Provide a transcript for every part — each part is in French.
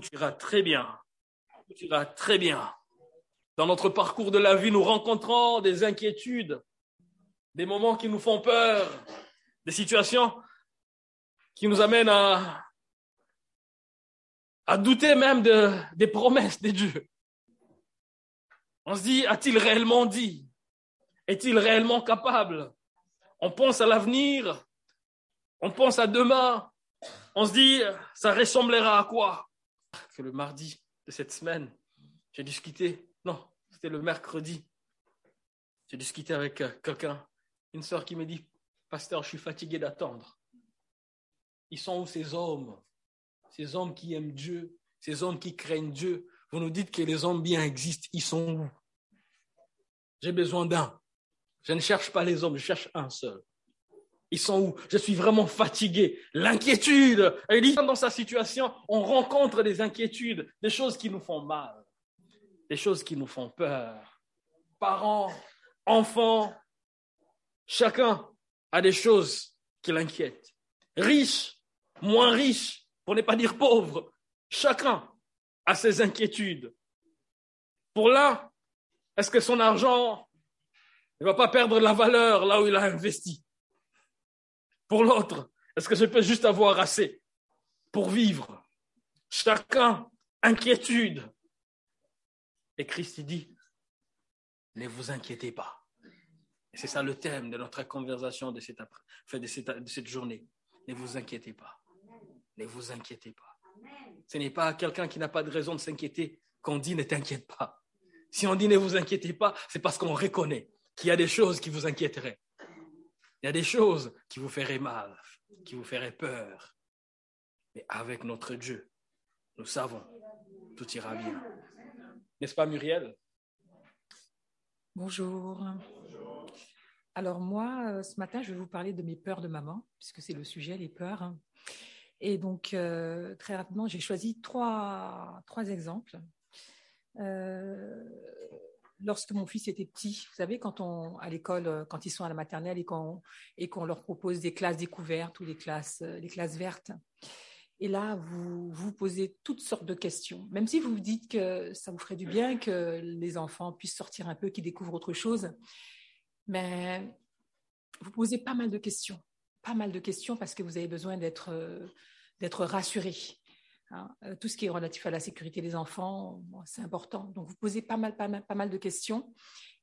tout ira très bien. Très bien. Dans notre parcours de la vie, nous rencontrons des inquiétudes, des moments qui nous font peur, des situations qui nous amènent à, à douter même de, des promesses de Dieu. On se dit, a-t-il réellement dit? Est-il réellement capable? On pense à l'avenir, on pense à demain, on se dit, ça ressemblera à quoi? Que le mardi de cette semaine, j'ai discuté, non, c'était le mercredi, j'ai discuté avec euh, quelqu'un, une sœur qui me dit, pasteur, je suis fatigué d'attendre. Ils sont où ces hommes? Ces hommes qui aiment Dieu, ces hommes qui craignent Dieu. Vous nous dites que les hommes bien existent, ils sont où? J'ai besoin d'un. Je ne cherche pas les hommes, je cherche un seul. Ils sont où? Je suis vraiment fatigué. L'inquiétude. Dit, dans sa situation, on rencontre des inquiétudes, des choses qui nous font mal, des choses qui nous font peur. Parents, enfants, chacun a des choses qui l'inquiètent. Riches, moins riches, pour ne pas dire pauvres, chacun a ses inquiétudes. Pour l'un, est-ce que son argent ne va pas perdre la valeur là où il a investi? Pour l'autre? Est-ce que je peux juste avoir assez pour vivre? Chacun, inquiétude. Et Christ dit, ne vous inquiétez pas. C'est ça le thème de notre conversation de cette, de cette, de cette journée. Ne vous inquiétez pas. Ne vous inquiétez pas. Ce n'est pas quelqu'un qui n'a pas de raison de s'inquiéter qu'on dit ne t'inquiète pas. Si on dit ne vous inquiétez pas, c'est parce qu'on reconnaît qu'il y a des choses qui vous inquiéteraient. Il y a des choses qui vous feraient mal, qui vous feraient peur. Mais avec notre Dieu, nous savons, tout ira bien. N'est-ce pas, Muriel? Bonjour. Alors moi, euh, ce matin, je vais vous parler de mes peurs de maman, puisque c'est le sujet, les peurs. Et donc, euh, très rapidement, j'ai choisi trois, trois exemples. Euh, lorsque mon fils était petit, vous savez, quand on à l'école, euh, quand ils sont à la maternelle et qu'on et qu'on leur propose des classes découvertes ou les classes euh, les classes vertes. Et là, vous vous posez toutes sortes de questions. Même si vous vous dites que ça vous ferait du bien que les enfants puissent sortir un peu, qu'ils découvrent autre chose, mais vous posez pas mal de questions, pas mal de questions parce que vous avez besoin d'être euh, d'être rassuré. Hein, euh, tout ce qui est relatif à la sécurité des enfants, c'est important. Donc, vous posez pas mal, pas mal, pas mal de questions.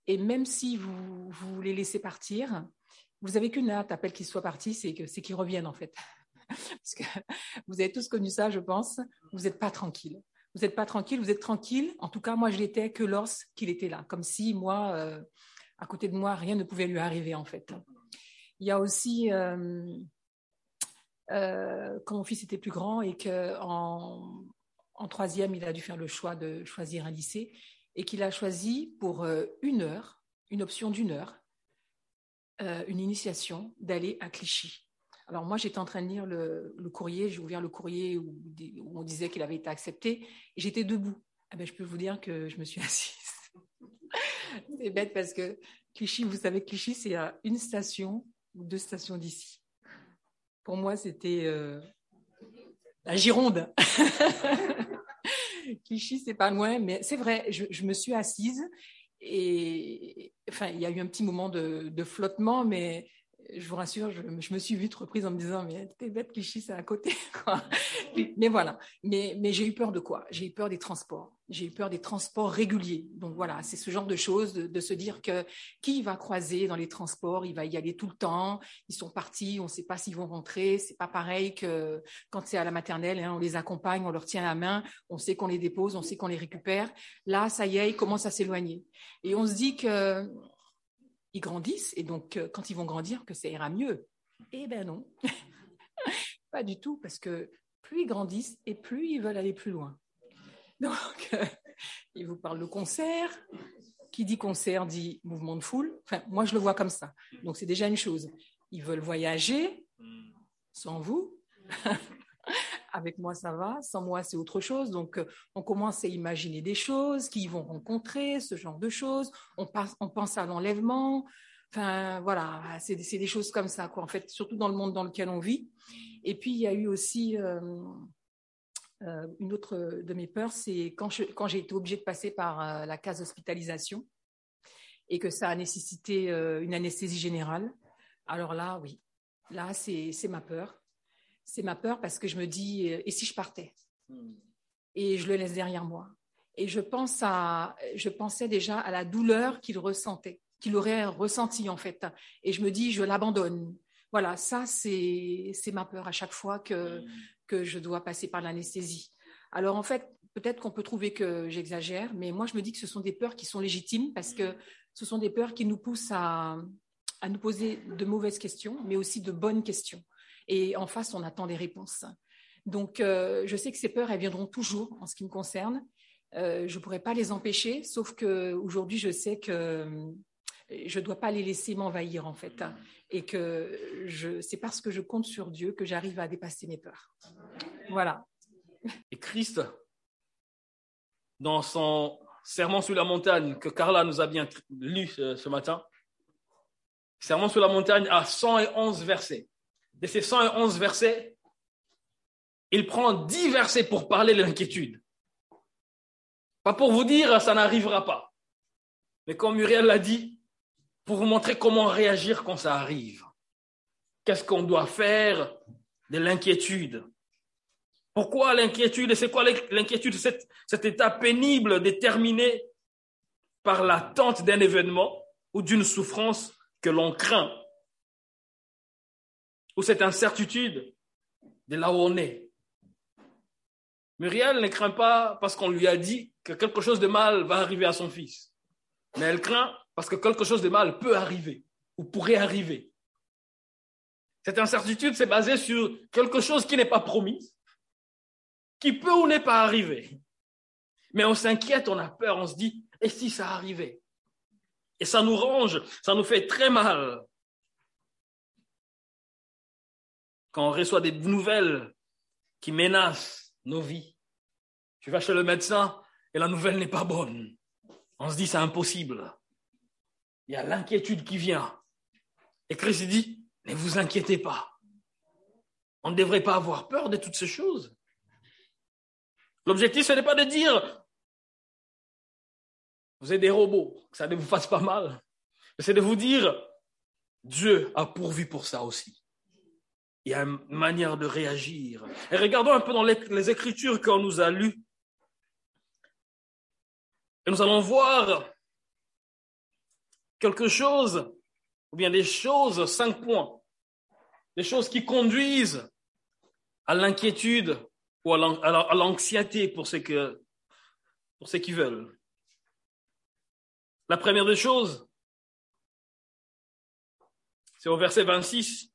Et même si vous, vous les laissez partir, vous avez qu'une hâte, appelle qu'ils soient partis, c'est qu'ils reviennent en fait. Parce que vous avez tous connu ça, je pense. Vous n'êtes pas tranquille. Vous n'êtes pas tranquille, vous êtes tranquille. En tout cas, moi, je l'étais que lorsqu'il était là. Comme si, moi, euh, à côté de moi, rien ne pouvait lui arriver, en fait. Il y a aussi, euh, euh, quand mon fils était plus grand et qu'en en troisième, il a dû faire le choix de choisir un lycée et qu'il a choisi pour euh, une heure, une option d'une heure, euh, une initiation d'aller à Clichy. Alors moi, j'étais en train de lire le, courrier, j'ai ouvert le courrier où, on disait qu'il avait été accepté et j'étais debout. Eh ben, je peux vous dire que je me suis assise. c'est bête parce que Clichy, vous savez, Clichy, c'est à une station ou deux stations d'ici. Pour moi, c'était euh, la Gironde. Clichy, c'est pas loin, mais c'est vrai, je, me suis assise et enfin, il y a eu un petit moment de flottement, mais je vous rassure, je, me suis vite reprise en me disant, mais t'es bête, Clichy, c'est à côté. mais voilà. Mais, mais j'ai eu peur de quoi? J'ai eu peur des transports. J'ai eu peur des transports réguliers. Donc voilà, c'est ce genre de choses, de, se dire que qui va croiser dans les transports, il va y aller tout le temps. Ils sont partis, on ne sait pas s'ils vont rentrer. C'est pas pareil que quand c'est à la maternelle, hein, on les accompagne, on leur tient la main, on sait qu'on les dépose, on sait qu'on les récupère. Là, ça y est, ils commencent à s'éloigner. Et on se dit que ils grandissent et donc euh, quand ils vont grandir, que ça ira mieux. Eh ben non, pas du tout, parce que plus ils grandissent et plus ils veulent aller plus loin. Donc, euh, ils vous parlent de concert. Qui dit concert dit mouvement de foule. Enfin, moi, je le vois comme ça. Donc, c'est déjà une chose. Ils veulent voyager sans vous. Avec moi, ça va. Sans moi, c'est autre chose. Donc, euh, on commence à imaginer des choses qu'ils vont rencontrer, ce genre de choses. On, on pense à l'enlèvement. Enfin, voilà, c'est des choses comme ça, quoi. En fait, surtout dans le monde dans lequel on vit. Et puis, il y a eu aussi, euh, Euh, une autre de mes peurs, c'est quand, quand j'ai été obligée de passer par euh, la case d'hospitalisation et que ça a nécessité euh, une anesthésie générale. Alors là, oui, là, c'est ma peur. C'est ma peur parce que je me dis, et si je partais? Et je le laisse derrière moi. Et je, pense à, je pensais déjà à la douleur qu'il ressentait, qu'il aurait ressenti en fait. Et je me dis, je l'abandonne. Voilà, ça, c'est ma peur à chaque fois que, que je dois passer par l'anesthésie. Alors en fait, peut-être qu'on peut trouver que j'exagère, mais moi je me dis que ce sont des peurs qui sont légitimes parce que ce sont des peurs qui nous poussent à, à nous poser de mauvaises questions, mais aussi de bonnes questions. Et en face, on attend des réponses. Donc euh, je sais que ces peurs, elles viendront toujours en ce qui me concerne. Euh, je ne pourrais pas les empêcher, sauf qu'aujourd'hui, je sais que euh, je ne dois pas les laisser m'envahir en fait et que c'est parce que je compte sur Dieu que j'arrive à dépasser mes peurs. Voilà. Et Christ, dans son serment sur la montagne que Carla nous a bien lu ce, matin, serment sur la montagne a 111 versets. De ces 111 versets, il prend 10 versets pour parler de l'inquiétude. Pas pour vous dire ça n'arrivera pas. Mais comme Muriel l'a dit, pour vous montrer comment réagir quand ça arrive. Qu'est-ce qu'on doit faire de l'inquiétude? Pourquoi l'inquiétude? Et c'est quoi l'inquiétude cet, cet état pénible déterminé par l'attente d'un événement ou d'une souffrance que l'on craint? Ou cette incertitude de là où on est? Muriel ne craint pas parce qu'on lui a dit que quelque chose de mal va arriver à son fils. Mais elle craint parce que quelque chose de mal peut arriver ou pourrait arriver. Cette incertitude, c'est basé sur quelque chose qui n'est pas promis, qui peut ou n'est pas arrivé. Mais on s'inquiète, on a peur, on se dit, et si ça arrivait? Et ça nous range, ça nous fait très mal. Quand on reçoit des nouvelles qui menacent nos vies, tu vas chez le médecin et la nouvelle n'est pas bonne. On se dit, c'est impossible il y a l'inquiétude qui vient. Et Christ dit, ne vous inquiétez pas. On ne devrait pas avoir peur de toutes ces choses. L'objectif, ce n'est pas de dire, vous êtes des robots, que ça ne vous fasse pas mal. C'est de vous dire, Dieu a pourvu pour ça aussi. Il y a une manière de réagir. Et regardons un peu dans les, les Écritures qu'on nous a lues. Et nous allons voir quelque chose, ou bien des choses, cinq points, des choses qui conduisent à l'inquiétude ou à l'anxiété pour ceux, que, pour ceux qui veulent. La première des choses, c'est au verset 26.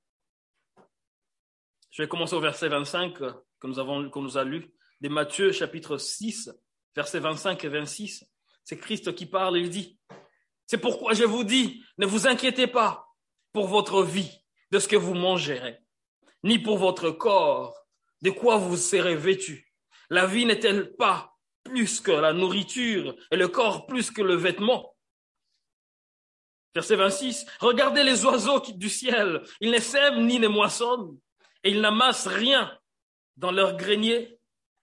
Je vais commencer au verset 25 que nous avons, qu'on nous a lu, de Matthieu chapitre 6, versets 25 et 26. C'est Christ qui parle, il dit, c'est pourquoi je vous dis, ne vous inquiétez pas pour votre vie, de ce que vous mangerez, ni pour votre corps, de quoi vous serez vêtu. La vie n'est-elle pas plus que la nourriture et le corps plus que le vêtement? Verset 26. Regardez les oiseaux du ciel. Ils ne sèment ni ne moissonnent et ils n'amassent rien dans leur grenier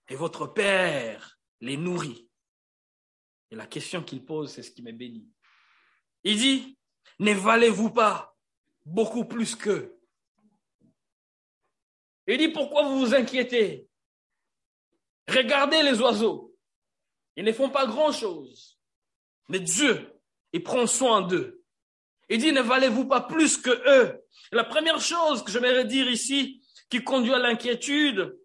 et votre Père les nourrit. Et la question qu'il pose, c'est ce qui m'est béni. Il dit, ne valez-vous pas beaucoup plus qu'eux Il dit, pourquoi vous vous inquiétez? Regardez les oiseaux. Ils ne font pas grand-chose. Mais Dieu, il prend soin d'eux. Il dit, ne valez-vous pas plus que eux? La première chose que j'aimerais dire ici, qui conduit à l'inquiétude,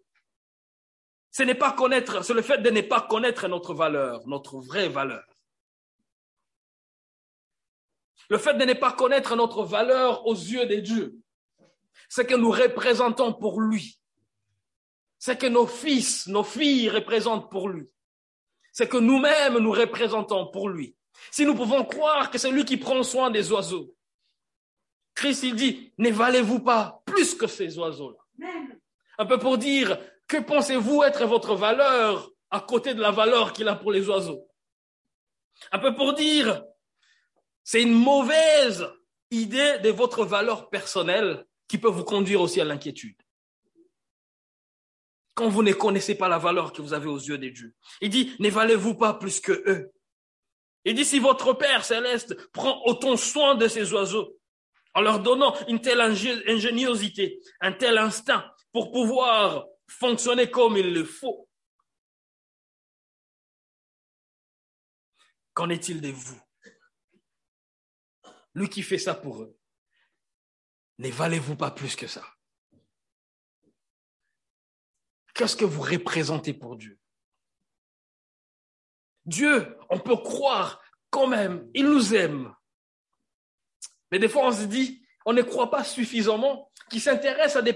ce n'est pas connaître, c'est le fait de ne pas connaître notre valeur, notre vraie valeur. Le fait de ne pas connaître notre valeur aux yeux des dieux, c'est que nous représentons pour lui. C'est que nos fils, nos filles représentent pour lui. C'est que nous-mêmes nous représentons pour lui. Si nous pouvons croire que c'est lui qui prend soin des oiseaux, Christ il dit, ne valez-vous pas plus que ces oiseaux-là? Un peu pour dire, que pensez-vous être votre valeur à côté de la valeur qu'il a pour les oiseaux? Un peu pour dire, c'est une mauvaise idée de votre valeur personnelle qui peut vous conduire aussi à l'inquiétude. quand vous ne connaissez pas la valeur que vous avez aux yeux des dieux. Il dit, ne valez-vous pas plus que eux? Il dit, si votre Père céleste prend autant soin de ces oiseaux, en leur donnant une telle ingéniosité, un tel instinct pour pouvoir fonctionner comme il le faut, qu'en est-il de vous? Lui qui fait ça pour eux, ne valez-vous pas plus que ça? Qu'est-ce que vous représentez pour Dieu? Dieu, on peut croire quand même, il nous aime. Mais des fois, on se dit, on ne croit pas suffisamment qu'il s'intéresse à des,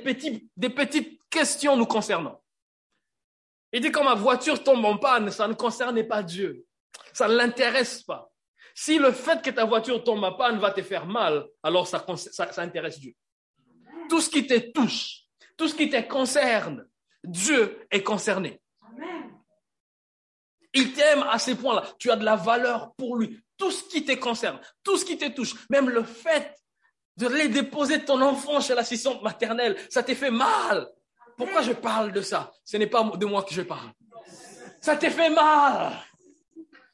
des petites questions nous concernant. Il dit, quand ma voiture tombe en panne, ça ne concerne pas Dieu. Ça ne l'intéresse pas. Si le fait que ta voiture tombe en panne va te faire mal, alors ça, ça, ça intéresse Dieu. Tout ce qui te touche, tout ce qui te concerne, Dieu est concerné. Il t'aime à ces points-là. Tu as de la valeur pour lui. Tout ce qui te concerne, tout ce qui te touche, même le fait de les déposer ton enfant chez l'assistante maternelle, ça t'est fait mal. Pourquoi je parle de ça? Ce n'est pas de moi que je parle. Ça t'est fait mal.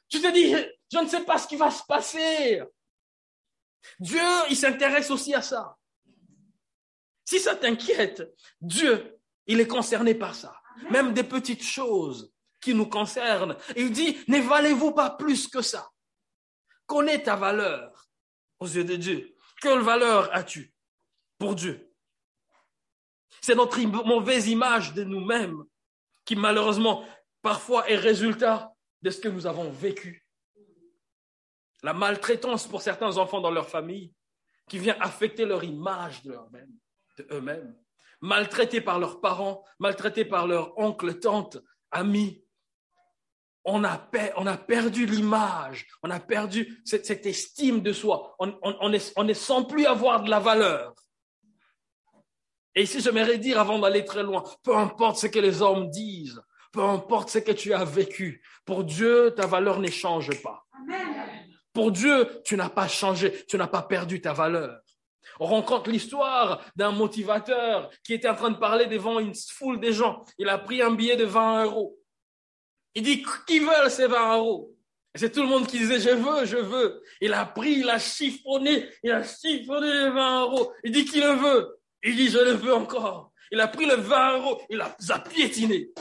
Tu te dis, je ne sais pas ce qui va se passer. Dieu, il s'intéresse aussi à ça. Si ça t'inquiète, Dieu, il est concerné par ça. Même des petites choses qui nous concernent. Il dit, ne valez-vous pas plus que ça? Connais ta valeur aux yeux de Dieu. Quelle valeur as-tu pour Dieu? C'est notre mauvaise image de nous-mêmes qui malheureusement parfois est résultat de ce que nous avons vécu. La maltraitance pour certains enfants dans leur famille qui vient affecter leur image de, eux-mêmes maltraités par leurs parents, maltraités par leurs oncles, tantes, amis. On a, perdu l'image, on a perdu cette, estime de soi, on, ne sent plus avoir de la valeur. Et ici, j'aimerais dire, avant d'aller très loin, peu importe ce que les hommes disent, peu importe ce que tu as vécu, pour Dieu, ta valeur ne change pas. Pour Dieu, tu n'as pas changé, tu n'as pas perdu ta valeur. On rencontre l'histoire d'un motivateur qui était en train de parler devant une foule de gens. Il a pris un billet de 20 euros. Il dit, qui veulent ces 20 euros? C'est tout le monde qui disait, je veux, je veux. Il a pris, il a chiffonné, il a chiffonné les 20 euros. Il dit, qui le veut? Il dit, je le veux encore. Il a pris le 20 euros, il a, piétiné.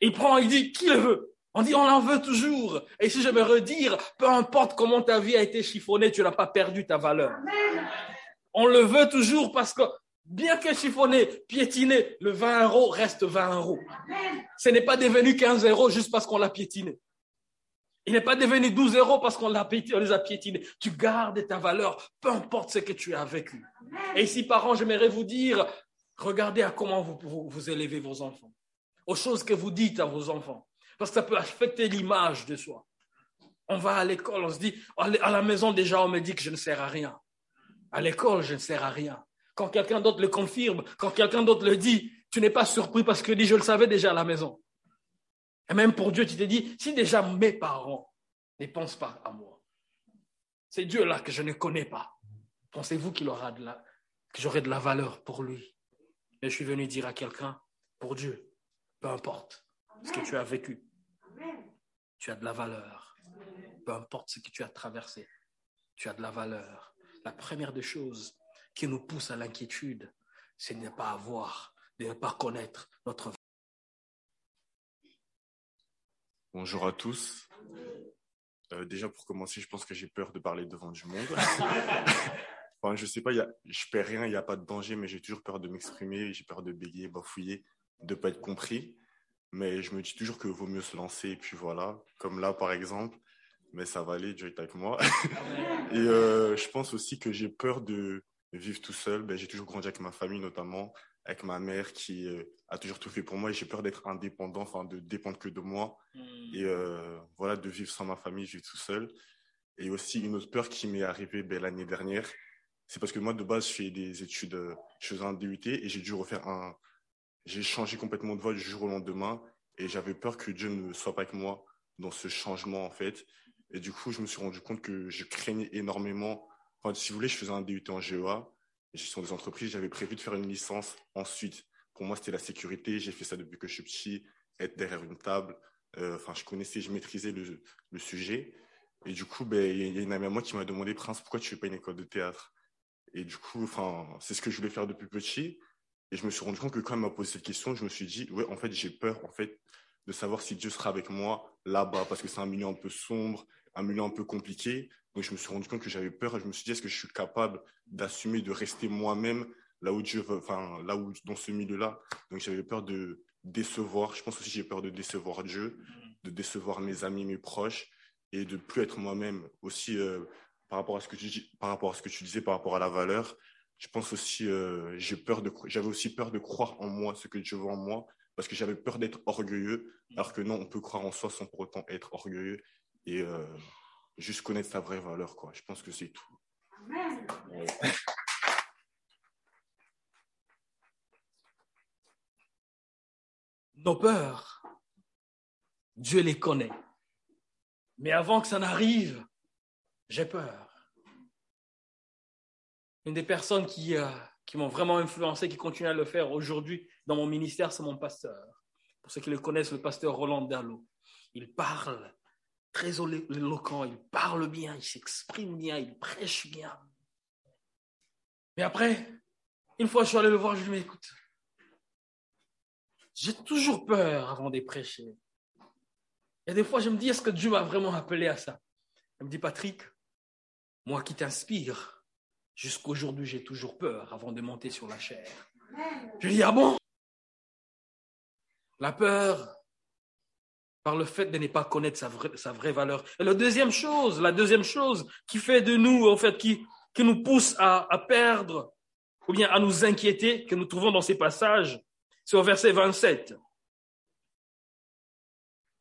Il prend, il dit, qui le veut? On dit, on en veut toujours. Et si je me redire, peu importe comment ta vie a été chiffonnée, tu n'as pas perdu ta valeur. On le veut toujours parce que bien que chiffonné, piétiné, le 20 euros reste 20 euros. Ce n'est pas devenu 15 euros juste parce qu'on l'a piétiné. Il n'est pas devenu 12 euros parce qu'on les a piétinés. Tu gardes ta valeur, peu importe ce que tu as vécu. Et ici, parents, j'aimerais vous dire, regardez à comment vous, vous, vous élevez vos enfants, aux choses que vous dites à vos enfants, parce que ça peut affecter l'image de soi. On va à l'école, on se dit, à la maison déjà, on me dit que je ne sers à rien. À l'école, je ne sers à rien. Quand quelqu'un d'autre le confirme, quand quelqu'un d'autre le dit, tu n'es pas surpris parce que dit, je le savais déjà à la maison. Et même pour Dieu, tu te dis, si déjà mes parents ne pensent pas à moi, c'est Dieu là que je ne connais pas. Pensez-vous qu'il aura de la, que j'aurai de la valeur pour lui? Et je suis venu dire à quelqu'un, pour Dieu, peu importe ce que tu as vécu, tu as de la valeur. Peu importe ce que tu as traversé, tu as de la valeur la première des choses qui nous pousse à l'inquiétude, c'est de ne pas avoir, de ne pas connaître notre Bonjour à tous. Euh, déjà pour commencer, je pense que j'ai peur de parler devant du monde. enfin, je sais pas, y a, je perds rien, il n'y a pas de danger, mais j'ai toujours peur de m'exprimer, j'ai peur de bégayer, bafouiller, de ne pas être compris. Mais je me dis toujours qu'il vaut mieux se lancer, et puis voilà. Comme là, par exemple, mais ça va aller, Dieu est avec moi. et euh, je pense aussi que j'ai peur de vivre tout seul. Ben, j'ai toujours grandi avec ma famille, notamment avec ma mère qui euh, a toujours tout fait pour moi. Et j'ai peur d'être indépendant, enfin de dépendre que de moi. Hmm. Et euh, voilà, de vivre sans ma famille, vivre tout seul. Et aussi une autre peur qui m'est arrivée ben, l'année dernière, c'est parce que moi de base je fais des études, je faisais un DUT et j'ai dû refaire un, j'ai changé complètement de voie du jour au lendemain et j'avais peur que Dieu ne soit pas avec moi dans ce changement en fait et du coup, je me suis rendu compte que je craignais énormément. Enfin, si vous voulez, je faisais un DUT en GEA, gestion des entreprises. J'avais prévu de faire une licence ensuite pour moi, c'était la sécurité. J'ai fait ça depuis que je suis petit, être derrière une table. Euh, enfin, je connaissais, je maîtrisais le, le sujet. Et du coup, ben, il y a une amie à moi qui m'a demandé, Prince, pourquoi tu fais pas une école de théâtre? Et du coup, c'est ce que je voulais faire depuis petit. Et je me suis rendu compte que quand elle m'a posé cette question, je me suis dit, ouais, en fait, j'ai peur, en fait, de savoir si Dieu sera avec moi là-bas, parce que c'est un milieu un peu sombre, un milieu un peu compliqué. Donc, je me suis rendu compte que j'avais peur je me suis dit, est-ce que je suis capable d'assumer, de rester moi-même là où Dieu veut, enfin, là où, dans ce milieu-là? Donc, j'avais peur de décevoir. Je pense aussi j'ai peur de décevoir Dieu, de décevoir mes amis, mes proches et de plus être moi-même aussi euh, par rapport à ce que tu par rapport à ce que tu disais par rapport à la valeur je pense aussi euh, j'ai peur de j'avais aussi peur de croire en moi ce que Dieu veut en moi parce que j'avais peur d'être orgueilleux alors que non on peut croire en soi sans pour autant être orgueilleux et euh, juste connaître sa vraie valeur quoi. Je pense que c'est tout. Nos peurs Dieu les connaît. Mais avant que ça n'arrive, j'ai peur. Une des personnes qui, euh, qui m'ont vraiment influencé, qui continuent à le faire aujourd'hui dans mon ministère, c'est mon pasteur. Pour ceux qui le connaissent, le pasteur Roland Dallo. Il parle très éloquent, il parle bien, il s'exprime bien, il prêche bien. Mais après, une fois je suis allé le voir, je lui ai dit, écoute, j'ai toujours peur avant de prêcher. Et des fois, je me dis, est-ce que Dieu m'a vraiment appelé à ça? Il me dit, Patrick, moi qui t'inspire, jusqu'aujourd'hui, j'ai toujours peur avant de monter sur la chair. Je dis, ah bon? La peur par le fait de ne pas connaître sa vraie, sa vraie valeur. Et la deuxième chose, la deuxième chose qui fait de nous, en fait, qui, qui nous pousse à, à perdre ou bien à nous inquiéter, que nous trouvons dans ces passages, c'est au verset 27.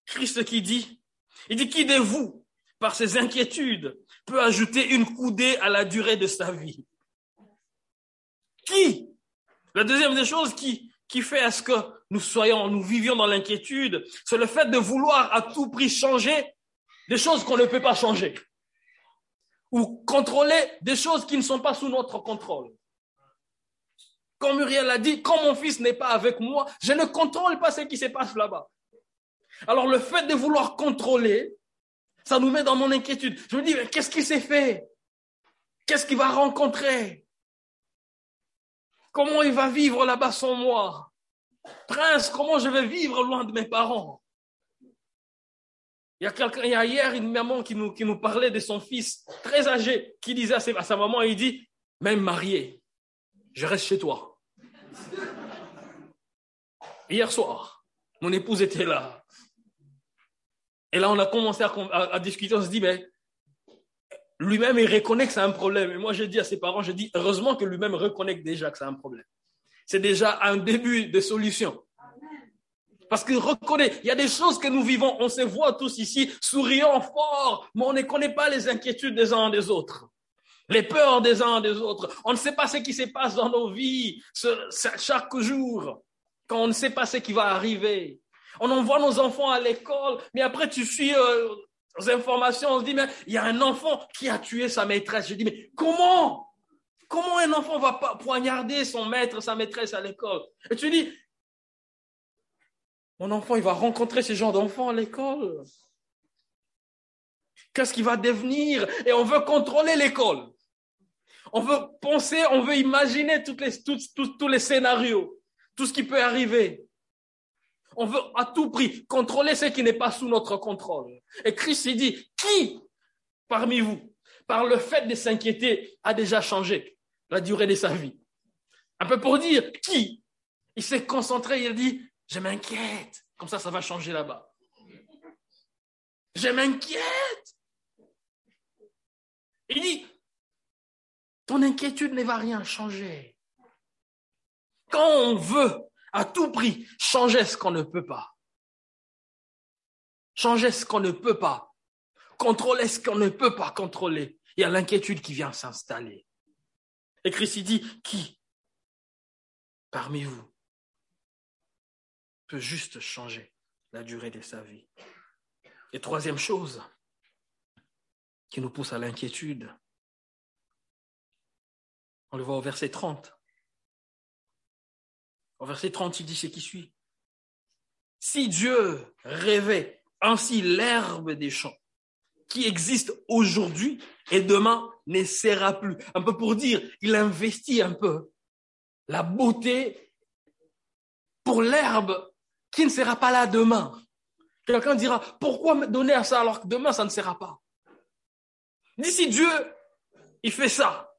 Christ qui dit, il dit, qui de vous, par ses inquiétudes, peut ajouter une coudée à la durée de sa vie Qui? La deuxième des choses qui, qui fait à ce que nous soyons, nous vivions dans l'inquiétude, c'est le fait de vouloir à tout prix changer des choses qu'on ne peut pas changer. Ou contrôler des choses qui ne sont pas sous notre contrôle. Comme Muriel a dit, quand mon fils n'est pas avec moi, je ne contrôle pas ce qui se passe là-bas. Alors le fait de vouloir contrôler, ça nous met dans mon inquiétude. Je me dis, mais qu'est-ce qu'il s'est fait? Qu'est-ce qu'il va rencontrer? Comment il va vivre là-bas sans moi? Prince, comment je vais vivre loin de mes parents? Il y a quelqu'un, il y a hier une maman qui nous, parlait de son fils très âgé, qui disait à sa, à sa maman, il dit, même marié, je reste chez toi. Hier soir, mon épouse était là. Et là, on a commencé à, discuter, on se dit, mais lui-même, il reconnaît que c'est un problème. Et moi, je dis à ses parents, je dis, heureusement que lui-même reconnaît déjà que c'est un problème. C'est déjà un début de solution. Parce qu'il reconnaît, il y a des choses que nous vivons, on se voit tous ici, souriant fort, mais on ne connaît pas les inquiétudes des uns des autres, les peurs des uns des autres. On ne sait pas ce qui se passe dans nos vies chaque jour, quand on ne sait pas ce qui va arriver. On envoie nos enfants à l'école, mais après tu suis euh, aux informations, on se dit, mais il y a un enfant qui a tué sa maîtresse. Je dis, mais comment? Comment un enfant va pas poignarder son maître, sa maîtresse à l'école? Et tu dis, mon enfant, il va rencontrer ce genre d'enfants à l'école. Qu'est-ce qu'il va devenir? Et on veut contrôler l'école. On veut penser, on veut imaginer tous les scénarios, tout ce qui peut arriver. On veut à tout prix contrôler ce qui n'est pas sous notre contrôle. Et Christ dit, qui parmi vous, par le fait de s'inquiéter, a déjà changé la durée de sa vie? Un peu pour dire, qui Il s'est concentré, il dit, je m'inquiète. Comme ça, ça va changer là-bas. Je m'inquiète. Il dit, ton inquiétude ne va rien changer. Quand on veut à tout prix changer ce qu'on ne peut pas. Changer ce qu'on ne peut pas. Contrôler ce qu'on ne peut pas contrôler. Il y a l'inquiétude qui vient s'installer. Et Christ dit, qui parmi vous peut juste changer la durée de sa vie? Et troisième chose qui nous pousse à l'inquiétude, on le voit au verset 30. Au verset 30, il dit ce qui suit. Si Dieu rêvait ainsi l'herbe des champs qui existe aujourd'hui et demain ne sera plus. Un peu pour dire, il investit un peu la beauté pour l'herbe qui ne sera pas là demain. Quelqu'un dira, pourquoi me donner à ça alors que demain ça ne sera pas? D'ici Dieu, il fait ça.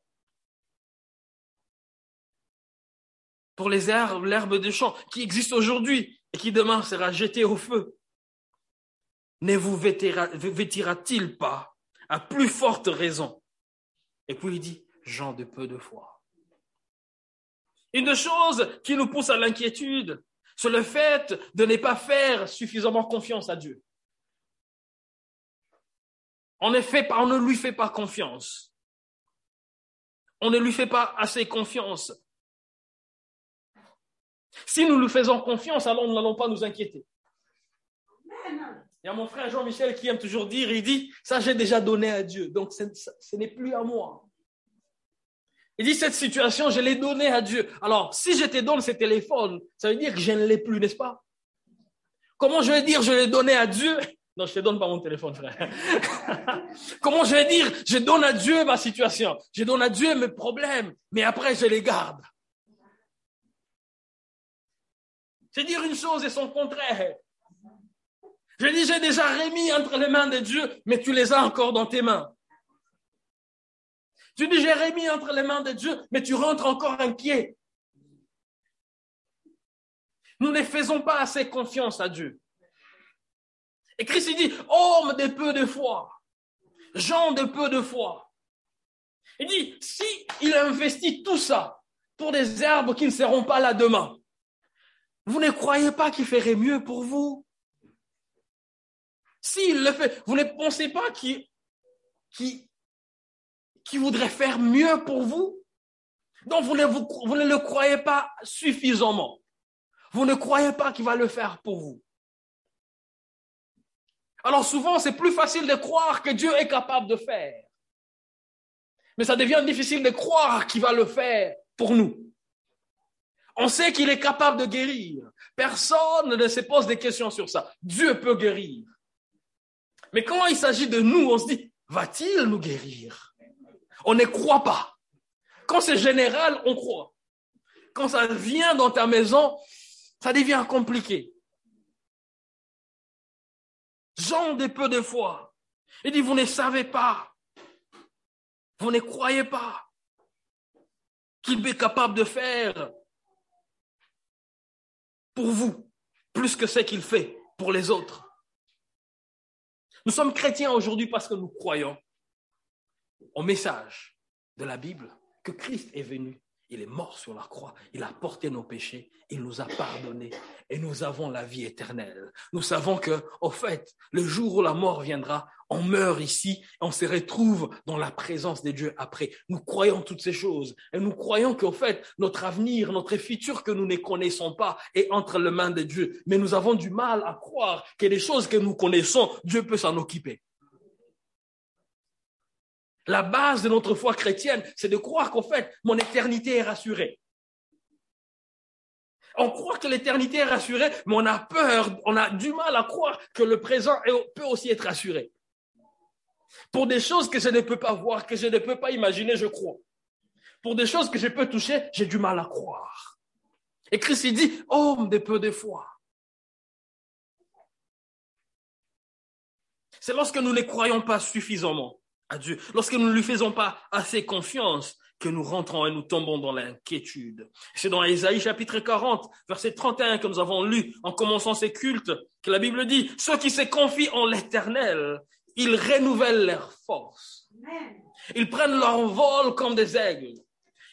Pour les herbes, l'herbe des champs qui existe aujourd'hui et qui demain sera jetée au feu. Ne vous vêtira-t-il pas à plus forte raison? Et puis il dit, gens de peu de foi. Une chose qui nous pousse à l'inquiétude, c'est le fait de ne pas faire suffisamment confiance à Dieu. On ne lui fait pas confiance. On ne lui fait pas assez confiance. Si nous lui faisons confiance, alors nous n'allons pas nous inquiéter. Il y a mon frère Jean-Michel qui aime toujours dire, il dit, ça j'ai déjà donné à Dieu, donc ce n'est plus à moi. Il dit, cette situation, je l'ai donnée à Dieu. Alors, si je te donne ce téléphone, ça veut dire que je ne l'ai plus, n'est-ce pas? Comment je vais dire, je l'ai donné à Dieu? Non, je te donne pas mon téléphone, frère. Comment je vais dire, je donne à Dieu ma situation, je donne à Dieu mes problèmes, mais après je les garde. C'est dire une chose et son contraire. Je dis, j'ai déjà remis entre les mains de Dieu, mais tu les as encore dans tes mains. Tu dis, j'ai remis entre les mains de Dieu, mais tu rentres encore inquiet. Nous ne faisons pas assez confiance à Dieu. Et Christ dit, homme de peu de foi, gens de peu de foi. Il dit, si il investit tout ça pour des herbes qui ne seront pas là demain, vous ne croyez pas qu'il ferait mieux pour vous? S'il le fait, vous ne pensez pas qu'il voudrait faire mieux pour vous? Donc vous ne, vous ne le croyez pas suffisamment. Vous ne croyez pas qu'il va le faire pour vous. Alors souvent, c'est plus facile de croire que Dieu est capable de faire. Mais ça devient difficile de croire qu'il va le faire pour nous. On sait qu'il est capable de guérir. Personne ne se pose des questions sur ça. Dieu peut guérir. Mais quand il s'agit de nous, on se dit, va-t-il nous guérir? On ne croit pas. Quand c'est général, on croit. Quand ça vient dans ta maison, ça devient compliqué. Jean des peu de foi. Il dit, vous ne savez pas. Vous ne croyez pas qu'il est capable de faire pour vous plus que ce qu'il fait pour les autres. Nous sommes chrétiens aujourd'hui parce que nous croyons au message de la Bible que Christ est venu il est mort sur la croix. Il a porté nos péchés. Il nous a pardonnés. Et nous avons la vie éternelle. Nous savons que, au fait, le jour où la mort viendra, on meurt ici, on se retrouve dans la présence de Dieu après. Nous croyons toutes ces choses. Et nous croyons qu'au fait, notre avenir, notre futur que nous ne connaissons pas est entre les mains de Dieu. Mais nous avons du mal à croire que les choses que nous connaissons, Dieu peut s'en occuper. La base de notre foi chrétienne, c'est de croire qu'en fait, mon éternité est rassurée. On croit que l'éternité est rassurée, mais on a peur, on a du mal à croire que le présent peut aussi être rassuré. Pour des choses que je ne peux pas voir, que je ne peux pas imaginer, je crois. Pour des choses que je peux toucher, j'ai du mal à croire. Et Christ dit, homme de peu de foi. C'est lorsque nous ne croyons pas suffisamment à Dieu, lorsque nous ne lui faisons pas assez confiance, que nous rentrons et nous tombons dans l'inquiétude. C'est dans Ésaïe chapitre 40, verset 31 que nous avons lu en commençant ces cultes, que la Bible dit, ceux qui se confient en l'éternel, ils renouvellent leur force. Ils prennent leur vol comme des aigles.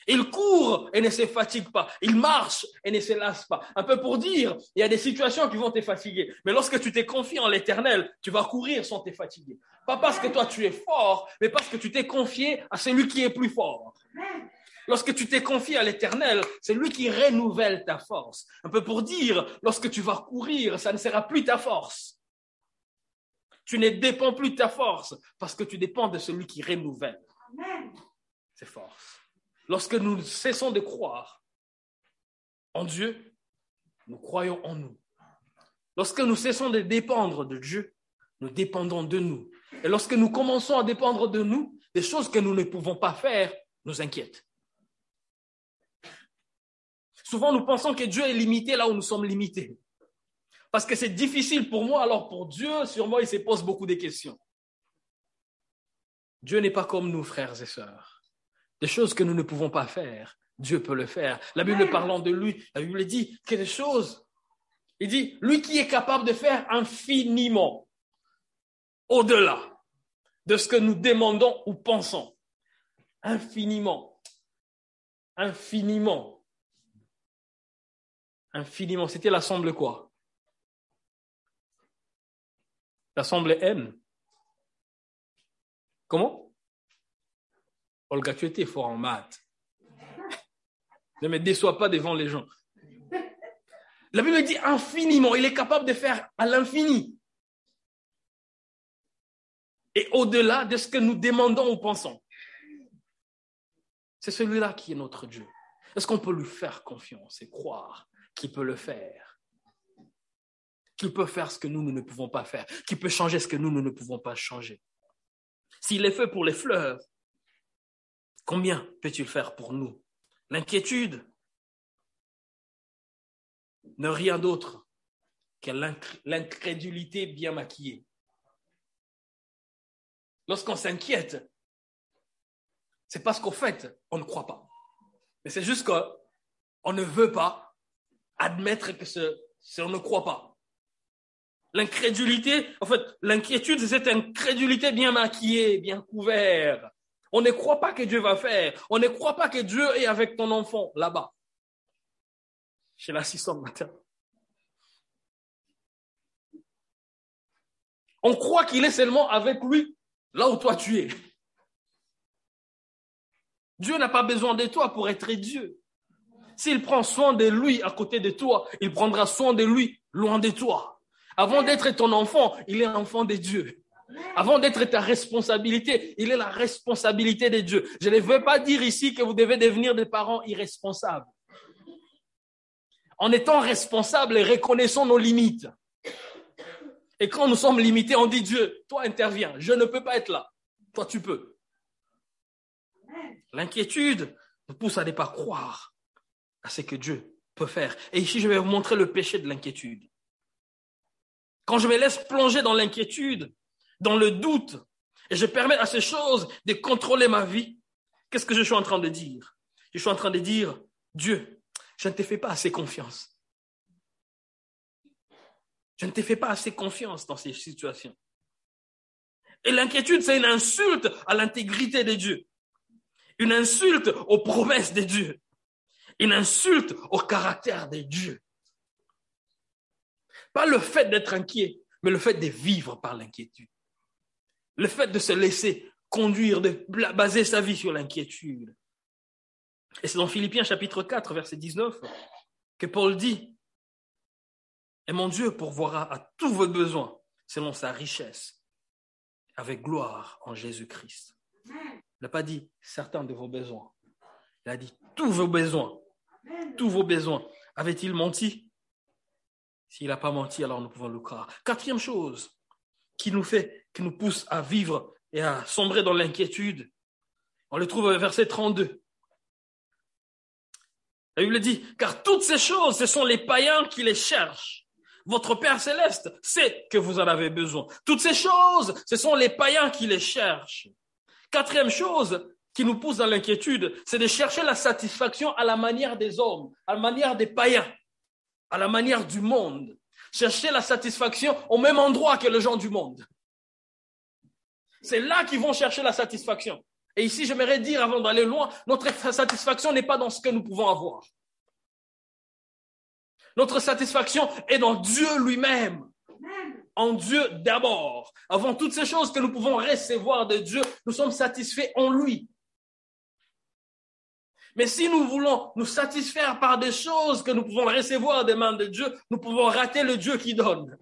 Ils courent et ne se fatiguent pas. Ils marchent et ne se lassent pas. Un peu pour dire, il y a des situations qui vont te fatiguer. Mais lorsque tu t'es confié en l'éternel, tu vas courir sans te fatiguer. Pas parce que toi tu es fort, mais parce que tu t'es confié à celui qui est plus fort. Lorsque tu t'es confié à l'éternel, c'est lui qui renouvelle ta force. Un peu pour dire, lorsque tu vas courir, ça ne sera plus ta force. Tu ne dépends plus de ta force parce que tu dépends de celui qui renouvelle. C'est force. Lorsque nous cessons de croire en Dieu, nous croyons en nous. Lorsque nous cessons de dépendre de Dieu, nous dépendons de nous. Et lorsque nous commençons à dépendre de nous, des choses que nous ne pouvons pas faire nous inquiètent. Souvent, nous pensons que Dieu est limité là où nous sommes limités. Parce que c'est difficile pour moi, alors pour Dieu, moi, il se pose beaucoup de questions. Dieu n'est pas comme nous, frères et sœurs. Des choses que nous ne pouvons pas faire, Dieu peut le faire. La Bible parlant de lui, la Bible dit que des choses, il dit, lui qui est capable de faire infiniment au-delà de ce que nous demandons ou pensons. Infiniment. Infiniment. Infiniment. C'était l'assemble quoi? L'assemble N. Comment? Olga, tu étais fort en maths. Ne me déçois pas devant les gens. La Bible dit infiniment. Il est capable de faire à l'infini. Et au-delà de ce que nous demandons ou pensons. C'est celui-là qui est notre Dieu. Est-ce qu'on peut lui faire confiance et croire qu'il peut le faire? Qu'il peut faire ce que nous, nous ne pouvons pas faire Qu'il peut changer ce que nous, nous ne pouvons pas changer S'il est fait pour les fleurs, combien peut-il faire pour nous? L'inquiétude, ne rien d'autre que l'incrédulité bien maquillée. Lorsqu'on s'inquiète, c'est parce qu'au fait, on ne croit pas. Mais c'est juste qu'on ne veut pas admettre que ce, on ne croit pas. L'incrédulité, en fait, l'inquiétude, c'est cette incrédulité bien maquillée, bien couverte. On ne croit pas que Dieu va faire. On ne croit pas que Dieu est avec ton enfant là-bas chez l'assistant matin. On croit qu'il est seulement avec lui là où toi tu es. Dieu n'a pas besoin de toi pour être Dieu. S'il prend soin de lui à côté de toi, il prendra soin de lui loin de toi. Avant d'être ton enfant, il est enfant de Dieu. Avant d'être ta responsabilité, il est la responsabilité de Dieu. Je ne veux pas dire ici que vous devez devenir des parents irresponsables en étant responsables et reconnaissant nos limites. Et quand nous sommes limités, on dit Dieu, toi interviens, je ne peux pas être là, toi tu peux. L'inquiétude nous pousse à ne pas croire à ce que Dieu peut faire. Et ici, je vais vous montrer le péché de l'inquiétude. Quand je me laisse plonger dans l'inquiétude, dans le doute, et je permets à ces choses de contrôler ma vie, qu'est-ce que je suis en train de dire? Je suis en train de dire, Dieu, je ne te fais pas assez confiance. Je ne te fais pas assez confiance dans ces situations. Et l'inquiétude, c'est une insulte à l'intégrité de Dieu. Une insulte aux promesses de Dieu. Une insulte au caractère de Dieu. Pas le fait d'être inquiet, mais le fait de vivre par l'inquiétude. Le fait de se laisser conduire, de baser sa vie sur l'inquiétude. Et c'est dans Philippiens chapitre 4, verset 19, que Paul dit, Et mon Dieu pourvoira à tous vos besoins selon sa richesse, avec gloire en Jésus-Christ. Il n'a pas dit certains de vos besoins. Il a dit tous vos besoins. Tous vos besoins. Avait-il menti? S'il n'a pas menti, alors nous pouvons le croire. Quatrième chose qui nous fait, qui nous pousse à vivre et à sombrer dans l'inquiétude, on le trouve au verset 32. La Bible dit, car toutes ces choses, ce sont les païens qui les cherchent. Votre Père céleste sait que vous en avez besoin. Toutes ces choses, ce sont les païens qui les cherchent. Quatrième chose qui nous pousse dans l'inquiétude, c'est de chercher la satisfaction à la manière des hommes, à la manière des païens, à la manière du monde. Chercher la satisfaction au même endroit que les gens du monde. C'est là qu'ils vont chercher la satisfaction. Et ici, j'aimerais dire, avant d'aller loin, notre satisfaction n'est pas dans ce que nous pouvons avoir. Notre satisfaction est dans Dieu lui-même. En Dieu d'abord. Avant toutes ces choses que nous pouvons recevoir de Dieu, nous sommes satisfaits en lui. Mais si nous voulons nous satisfaire par des choses que nous pouvons recevoir des mains de Dieu, nous pouvons rater le Dieu qui donne.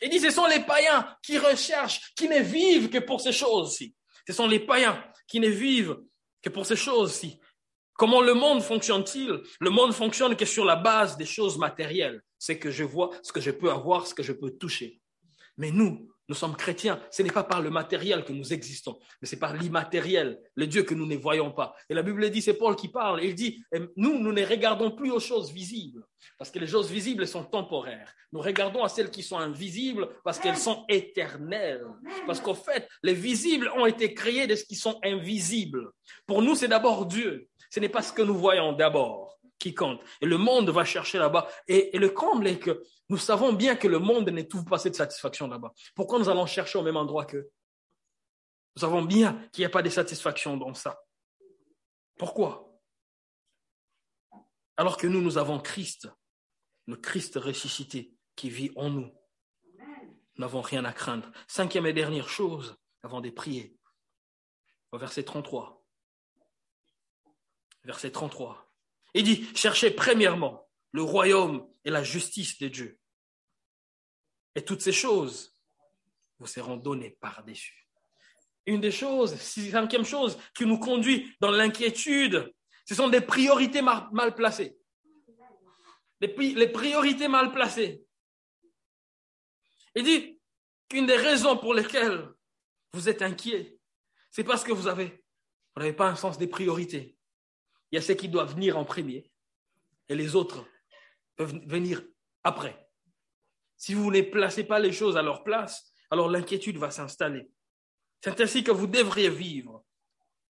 Il dit, ce sont les païens qui recherchent, qui ne vivent que pour ces choses-ci. Ce sont les païens qui ne vivent que pour ces choses-ci. Comment le monde fonctionne-t-il? Le monde fonctionne que sur la base des choses matérielles. C'est que je vois, ce que je peux avoir, ce que je peux toucher. Mais nous, nous sommes chrétiens. Ce n'est pas par le matériel que nous existons, mais c'est par l'immatériel, le Dieu que nous ne voyons pas. Et la Bible dit, c'est Paul qui parle, il dit, nous, nous ne regardons plus aux choses visibles, parce que les choses visibles sont temporaires. Nous regardons à celles qui sont invisibles, parce qu'elles sont éternelles. Parce qu'au fait, les visibles ont été créés de ce qui sont invisibles. Pour nous, c'est d'abord Dieu. Ce n'est pas ce que nous voyons d'abord qui compte. Et le monde va chercher là-bas. Et, le comble est que nous savons bien que le monde ne trouve pas cette satisfaction là-bas. Pourquoi nous allons chercher au même endroit qu'eux? Nous savons bien qu'il n'y a pas de satisfaction dans ça. Pourquoi? Alors que nous, nous avons Christ, le Christ ressuscité qui vit en nous. Nous n'avons rien à craindre. Cinquième et dernière chose, avant de prier, au verset 33. Verset 33. Il dit, cherchez premièrement le royaume et la justice de Dieu. Et toutes ces choses vous seront données par-dessus. Une des choses, cinquième chose qui nous conduit dans l'inquiétude, ce sont des priorités mal placées. Les, priorités mal placées. Il dit qu'une des raisons pour lesquelles vous êtes inquiet, c'est parce que vous avez, vous n'avez pas un sens des priorités. Il y a ceux qui doivent venir en premier et les autres peuvent venir après. Si vous ne placez pas les choses à leur place, alors l'inquiétude va s'installer. C'est ainsi que vous devriez vivre.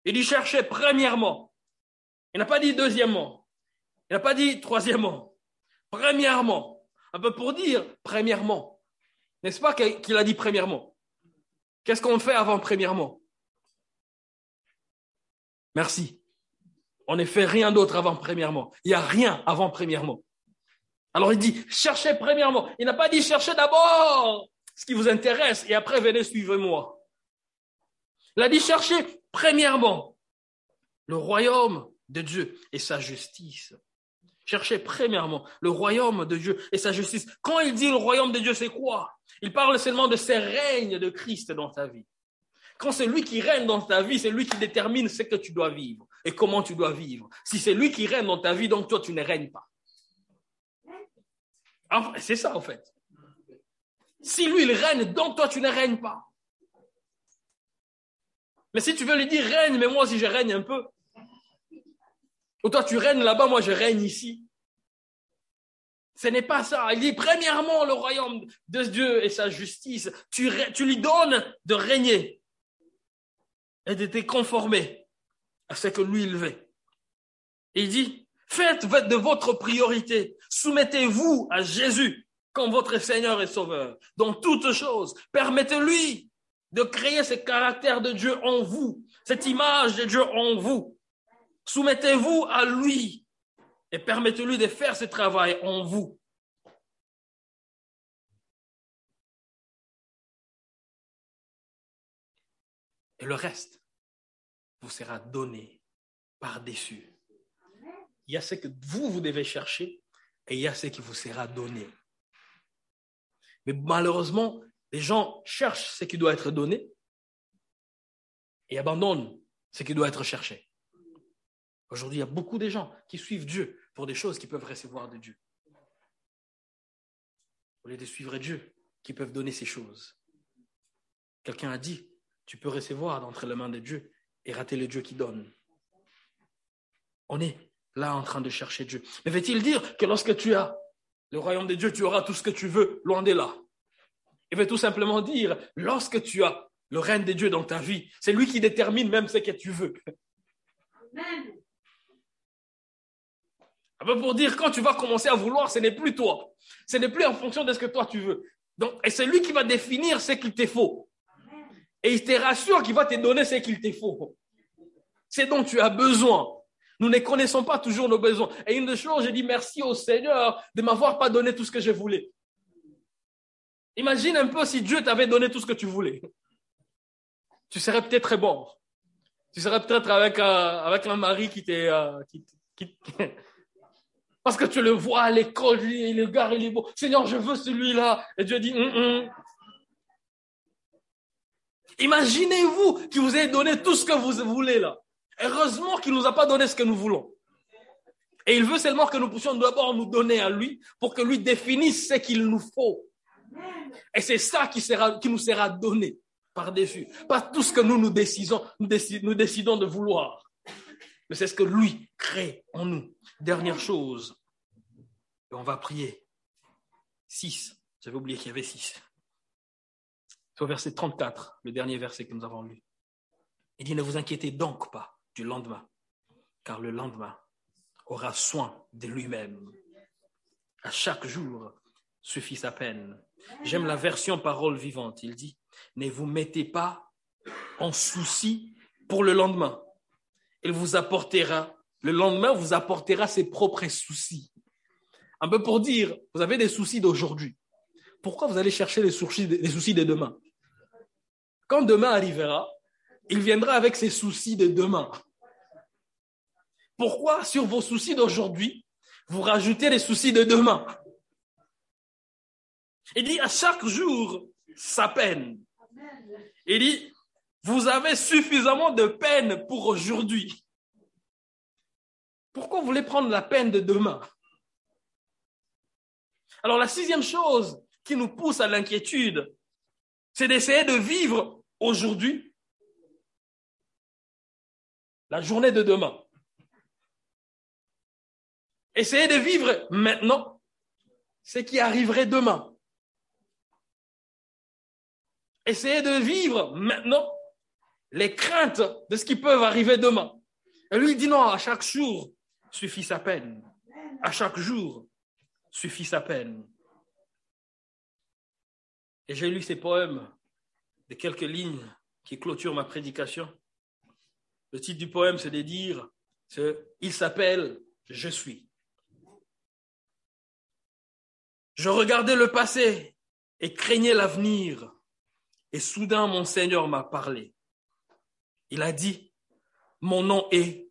Il dit chercher premièrement. Il n'a pas dit deuxièmement. Il n'a pas dit troisièmement. Premièrement. Un peu pour dire premièrement. N'est-ce pas qu'il a dit premièrement? Qu'est-ce qu'on fait avant premièrement? Merci. On ne fait rien d'autre avant premièrement. Il n'y a rien avant premièrement. Alors il dit, cherchez premièrement. Il n'a pas dit cherchez d'abord ce qui vous intéresse et après venez suivre-moi. Il a dit cherchez premièrement le royaume de Dieu et sa justice. Cherchez premièrement le royaume de Dieu et sa justice. Quand il dit le royaume de Dieu, c'est quoi? Il parle seulement de ces règnes de Christ dans ta vie. Quand c'est lui qui règne dans ta vie, c'est lui qui détermine ce que tu dois vivre et comment tu dois vivre. Si c'est lui qui règne dans ta vie, donc toi, tu ne règnes pas. C'est ça, en fait. Si lui, il règne, donc toi, tu ne règnes pas. Mais si tu veux lui dire règne, mais moi aussi je règne un peu. Ou toi, tu règnes là-bas, moi je règne ici. Ce n'est pas ça. Il dit, premièrement, le royaume de Dieu et sa justice. Tu lui donnes de régner et de te conformer à ce que lui, il veut. il dit, faites de votre priorité. Soumettez-vous à Jésus comme votre Seigneur et Sauveur. Dans toutes choses, permettez-lui de créer ce caractère de Dieu en vous, cette image de Dieu en vous. Soumettez-vous à lui et permettez-lui de faire ce travail en vous. Et le reste vous sera donné par-dessus. Il y a ce que vous, vous devez chercher et il y a ce qui vous sera donné. Mais malheureusement, les gens cherchent ce qui doit être donné et abandonnent ce qui doit être cherché. Aujourd'hui, il y a beaucoup de gens qui suivent Dieu pour des choses qu'ils peuvent recevoir de Dieu. Au lieu de suivre Dieu, qui peuvent donner ces choses. Quelqu'un a dit, tu peux recevoir d'entre les mains de Dieu et rater le Dieu qui donne. On est là en train de chercher Dieu. Mais veut-il dire que lorsque tu as le royaume de Dieu, tu auras tout ce que tu veux, loin de là? Il veut tout simplement dire, lorsque tu as le règne de Dieu dans ta vie, c'est lui qui détermine même ce que tu veux. Amen. Un peu pour dire, quand tu vas commencer à vouloir, ce n'est plus toi. Ce n'est plus en fonction de ce que toi tu veux. Donc, et c'est lui qui va définir ce qu'il te faut. Et il te rassure qu'il va te donner ce qu'il te faut. C'est dont tu as besoin. Nous ne connaissons pas toujours nos besoins. Et une des choses, j'ai dit merci au Seigneur de m'avoir pas donné tout ce que je voulais. Imagine un peu si Dieu t'avait donné tout ce que tu voulais. Tu serais peut-être très bon. Tu serais peut-être avec, avec un mari qui t'est... Euh, parce que tu le vois à l'école, le gars, il est beau. Seigneur, je veux celui-là. Et Dieu dit, hum, hum. Imaginez-vous qu'il vous ait donné tout ce que vous voulez là. Heureusement qu'il ne nous a pas donné ce que nous voulons. Et il veut seulement que nous puissions d'abord nous donner à lui pour que lui définisse ce qu'il nous faut. Et c'est ça qui, sera, qui nous sera donné par-dessus. Pas tout ce que nous nous décidons, nous décidons de vouloir. Mais c'est ce que lui crée en nous. Dernière chose. Et on va prier. 6. J'avais oublié qu'il y avait 6. C'est au verset 34, le dernier verset que nous avons lu. Il dit, ne vous inquiétez donc pas du lendemain, car le lendemain aura soin de lui-même. À chaque jour suffit sa peine. J'aime la version parole vivante. Il dit, ne vous mettez pas en souci pour le lendemain. Il vous apportera, le lendemain vous apportera ses propres soucis. Un peu pour dire, vous avez des soucis d'aujourd'hui. Pourquoi vous allez chercher les soucis, les soucis de demain? Quand demain arrivera, il viendra avec ses soucis de demain. Pourquoi sur vos soucis d'aujourd'hui, vous rajoutez les soucis de demain? Il dit à chaque jour sa peine. Il dit, vous avez suffisamment de peine pour aujourd'hui. Pourquoi vous voulez prendre la peine de demain? Alors la sixième chose qui nous pousse à l'inquiétude, c'est d'essayer de vivre aujourd'hui la journée de demain. Essayez de vivre maintenant ce qui arriverait demain. Essayez de vivre maintenant les craintes de ce qui peut arriver demain. Et lui dit non, à chaque jour suffit sa peine. À chaque jour suffit sa peine. Et j'ai lu ces poèmes de quelques lignes qui clôturent ma prédication. Le titre du poème, c'est de dire, il s'appelle Je suis. Je regardais le passé et craignais l'avenir. Et soudain, mon Seigneur m'a parlé. Il a dit, mon nom est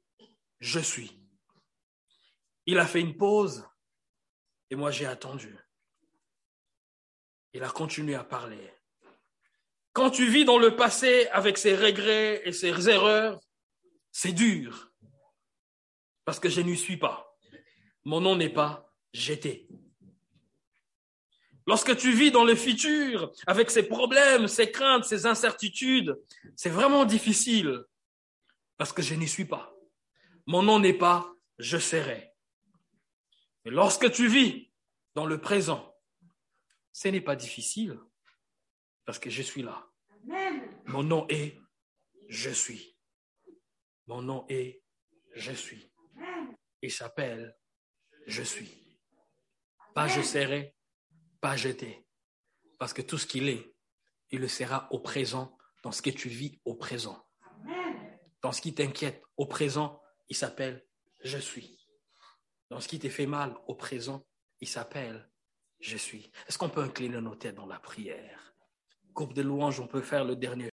Je suis. Il a fait une pause et moi j'ai attendu. Il a continué à parler. Quand tu vis dans le passé avec ses regrets et ses erreurs, c'est dur. Parce que je n'y suis pas. Mon nom n'est pas j'étais. Lorsque tu vis dans le futur, avec ses problèmes, ses craintes, ses incertitudes, c'est vraiment difficile parce que je n'y suis pas. Mon nom n'est pas je serai. Lorsque tu vis dans le présent, ce n'est pas difficile parce que je suis là. Mon nom est je suis. Mon nom est je suis. Il s'appelle je suis. Pas je serai, pas jeter. Parce que tout ce qu'il est, il le sera au présent, dans ce que tu vis au présent. Dans ce qui t'inquiète au présent, il s'appelle je suis. Dans ce qui te fait mal au présent, il s'appelle je suis. Est-ce qu'on peut incliner nos têtes dans la prière? Groupe de louanges, on peut faire le dernier.